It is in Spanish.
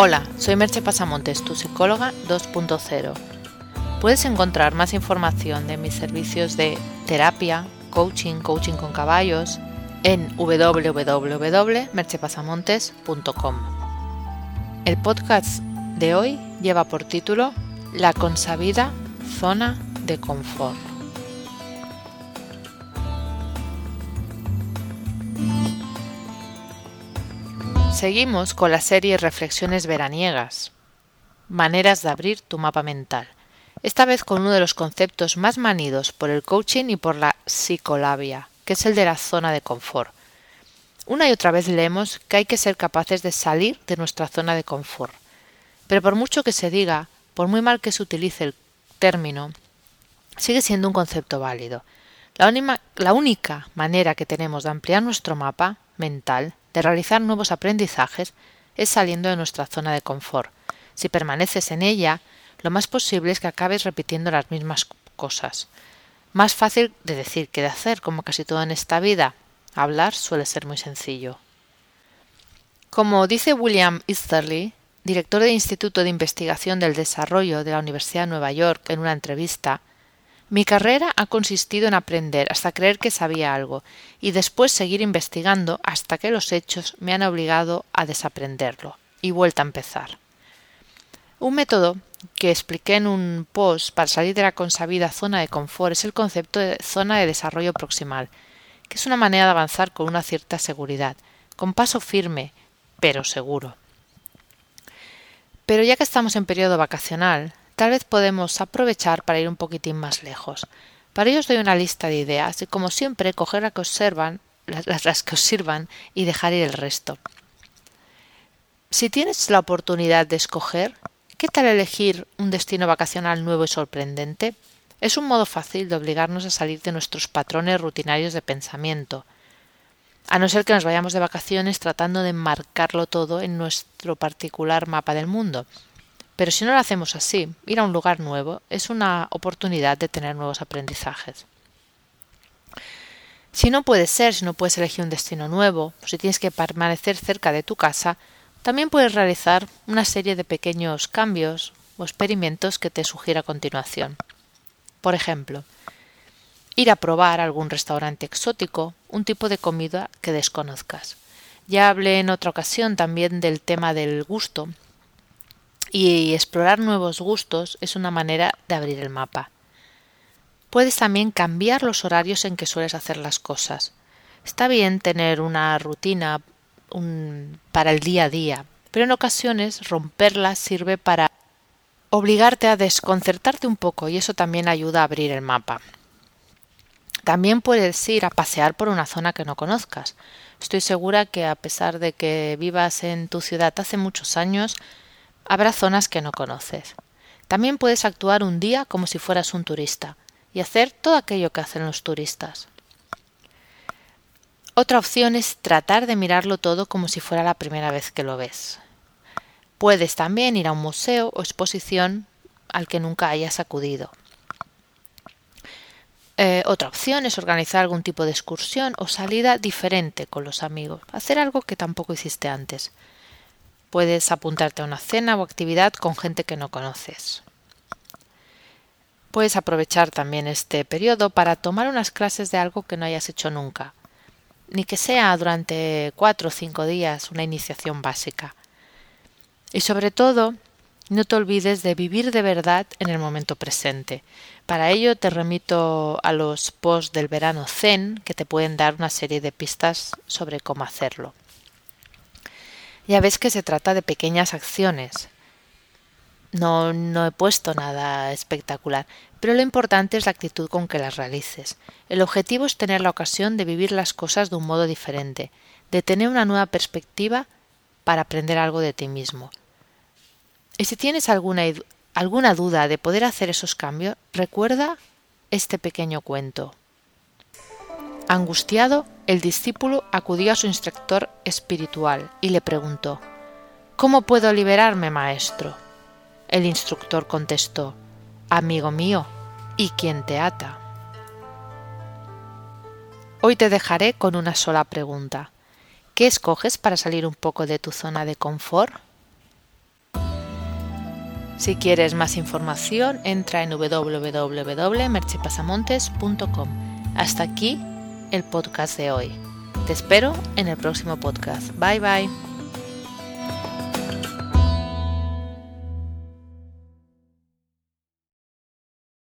Hola, soy Merche Pasamontes, tu psicóloga 2.0. Puedes encontrar más información de mis servicios de terapia, coaching, coaching con caballos en www.merchepasamontes.com. El podcast de hoy lleva por título La consabida zona de confort. Seguimos con la serie Reflexiones veraniegas, maneras de abrir tu mapa mental, esta vez con uno de los conceptos más manidos por el coaching y por la psicolabia, que es el de la zona de confort. Una y otra vez leemos que hay que ser capaces de salir de nuestra zona de confort. Pero por mucho que se diga, por muy mal que se utilice el término, sigue siendo un concepto válido. La, única manera que tenemos de ampliar nuestro mapa mental de realizar nuevos aprendizajes es saliendo de nuestra zona de confort. Si permaneces en ella, lo más posible es que acabes repitiendo las mismas cosas. Más fácil de decir que de hacer, como casi todo en esta vida. Hablar suele ser muy sencillo. Como dice William Easterly, director del Instituto de Investigación del Desarrollo de la Universidad de Nueva York, en una entrevista, mi carrera ha consistido en aprender hasta creer que sabía algo y después seguir investigando hasta que los hechos me han obligado a desaprenderlo y vuelta a empezar. Un método que expliqué en un post para salir de la consabida zona de confort es el concepto de zona de desarrollo proximal, que es una manera de avanzar con una cierta seguridad, con paso firme, pero seguro. Pero ya que estamos en periodo vacacional, tal vez podemos aprovechar para ir un poquitín más lejos. Para ello os doy una lista de ideas y como siempre coger las que os sirvan, las, las que os sirvan y dejar ir el resto. Si tienes la oportunidad de escoger, ¿qué tal elegir un destino vacacional nuevo y sorprendente? Es un modo fácil de obligarnos a salir de nuestros patrones rutinarios de pensamiento, a no ser que nos vayamos de vacaciones tratando de marcarlo todo en nuestro particular mapa del mundo, pero si no lo hacemos así, ir a un lugar nuevo es una oportunidad de tener nuevos aprendizajes. Si no puede ser, si no puedes elegir un destino nuevo, si tienes que permanecer cerca de tu casa, también puedes realizar una serie de pequeños cambios o experimentos que te sugiero a continuación. Por ejemplo, ir a probar algún restaurante exótico, un tipo de comida que desconozcas. Ya hablé en otra ocasión también del tema del gusto y explorar nuevos gustos es una manera de abrir el mapa. Puedes también cambiar los horarios en que sueles hacer las cosas. Está bien tener una rutina para el día a día, pero en ocasiones romperla sirve para obligarte a desconcertarte un poco y eso también ayuda a abrir el mapa. También puedes ir a pasear por una zona que no conozcas. Estoy segura que a pesar de que vivas en tu ciudad hace muchos años, habrá zonas que no conoces. También puedes actuar un día como si fueras un turista y hacer todo aquello que hacen los turistas. Otra opción es tratar de mirarlo todo como si fuera la primera vez que lo ves. Puedes también ir a un museo o exposición al que nunca hayas acudido. Eh, otra opción es organizar algún tipo de excursión o salida diferente con los amigos, hacer algo que tampoco hiciste antes. Puedes apuntarte a una cena o actividad con gente que no conoces. Puedes aprovechar también este periodo para tomar unas clases de algo que no hayas hecho nunca, ni que sea durante cuatro o cinco días una iniciación básica. Y sobre todo, no te olvides de vivir de verdad en el momento presente. Para ello te remito a los posts del verano Zen que te pueden dar una serie de pistas sobre cómo hacerlo. Ya ves que se trata de pequeñas acciones. No, no he puesto nada espectacular, pero lo importante es la actitud con que las realices. El objetivo es tener la ocasión de vivir las cosas de un modo diferente, de tener una nueva perspectiva para aprender algo de ti mismo. Y si tienes alguna, alguna duda de poder hacer esos cambios, recuerda este pequeño cuento. Angustiado, el discípulo acudió a su instructor espiritual y le preguntó ¿Cómo puedo liberarme, maestro? El instructor contestó Amigo mío, ¿y quién te ata? Hoy te dejaré con una sola pregunta. ¿Qué escoges para salir un poco de tu zona de confort? Si quieres más información, entra en www.merchepasamontes.com. Hasta aquí el podcast de hoy. Te espero en el próximo podcast. Bye bye.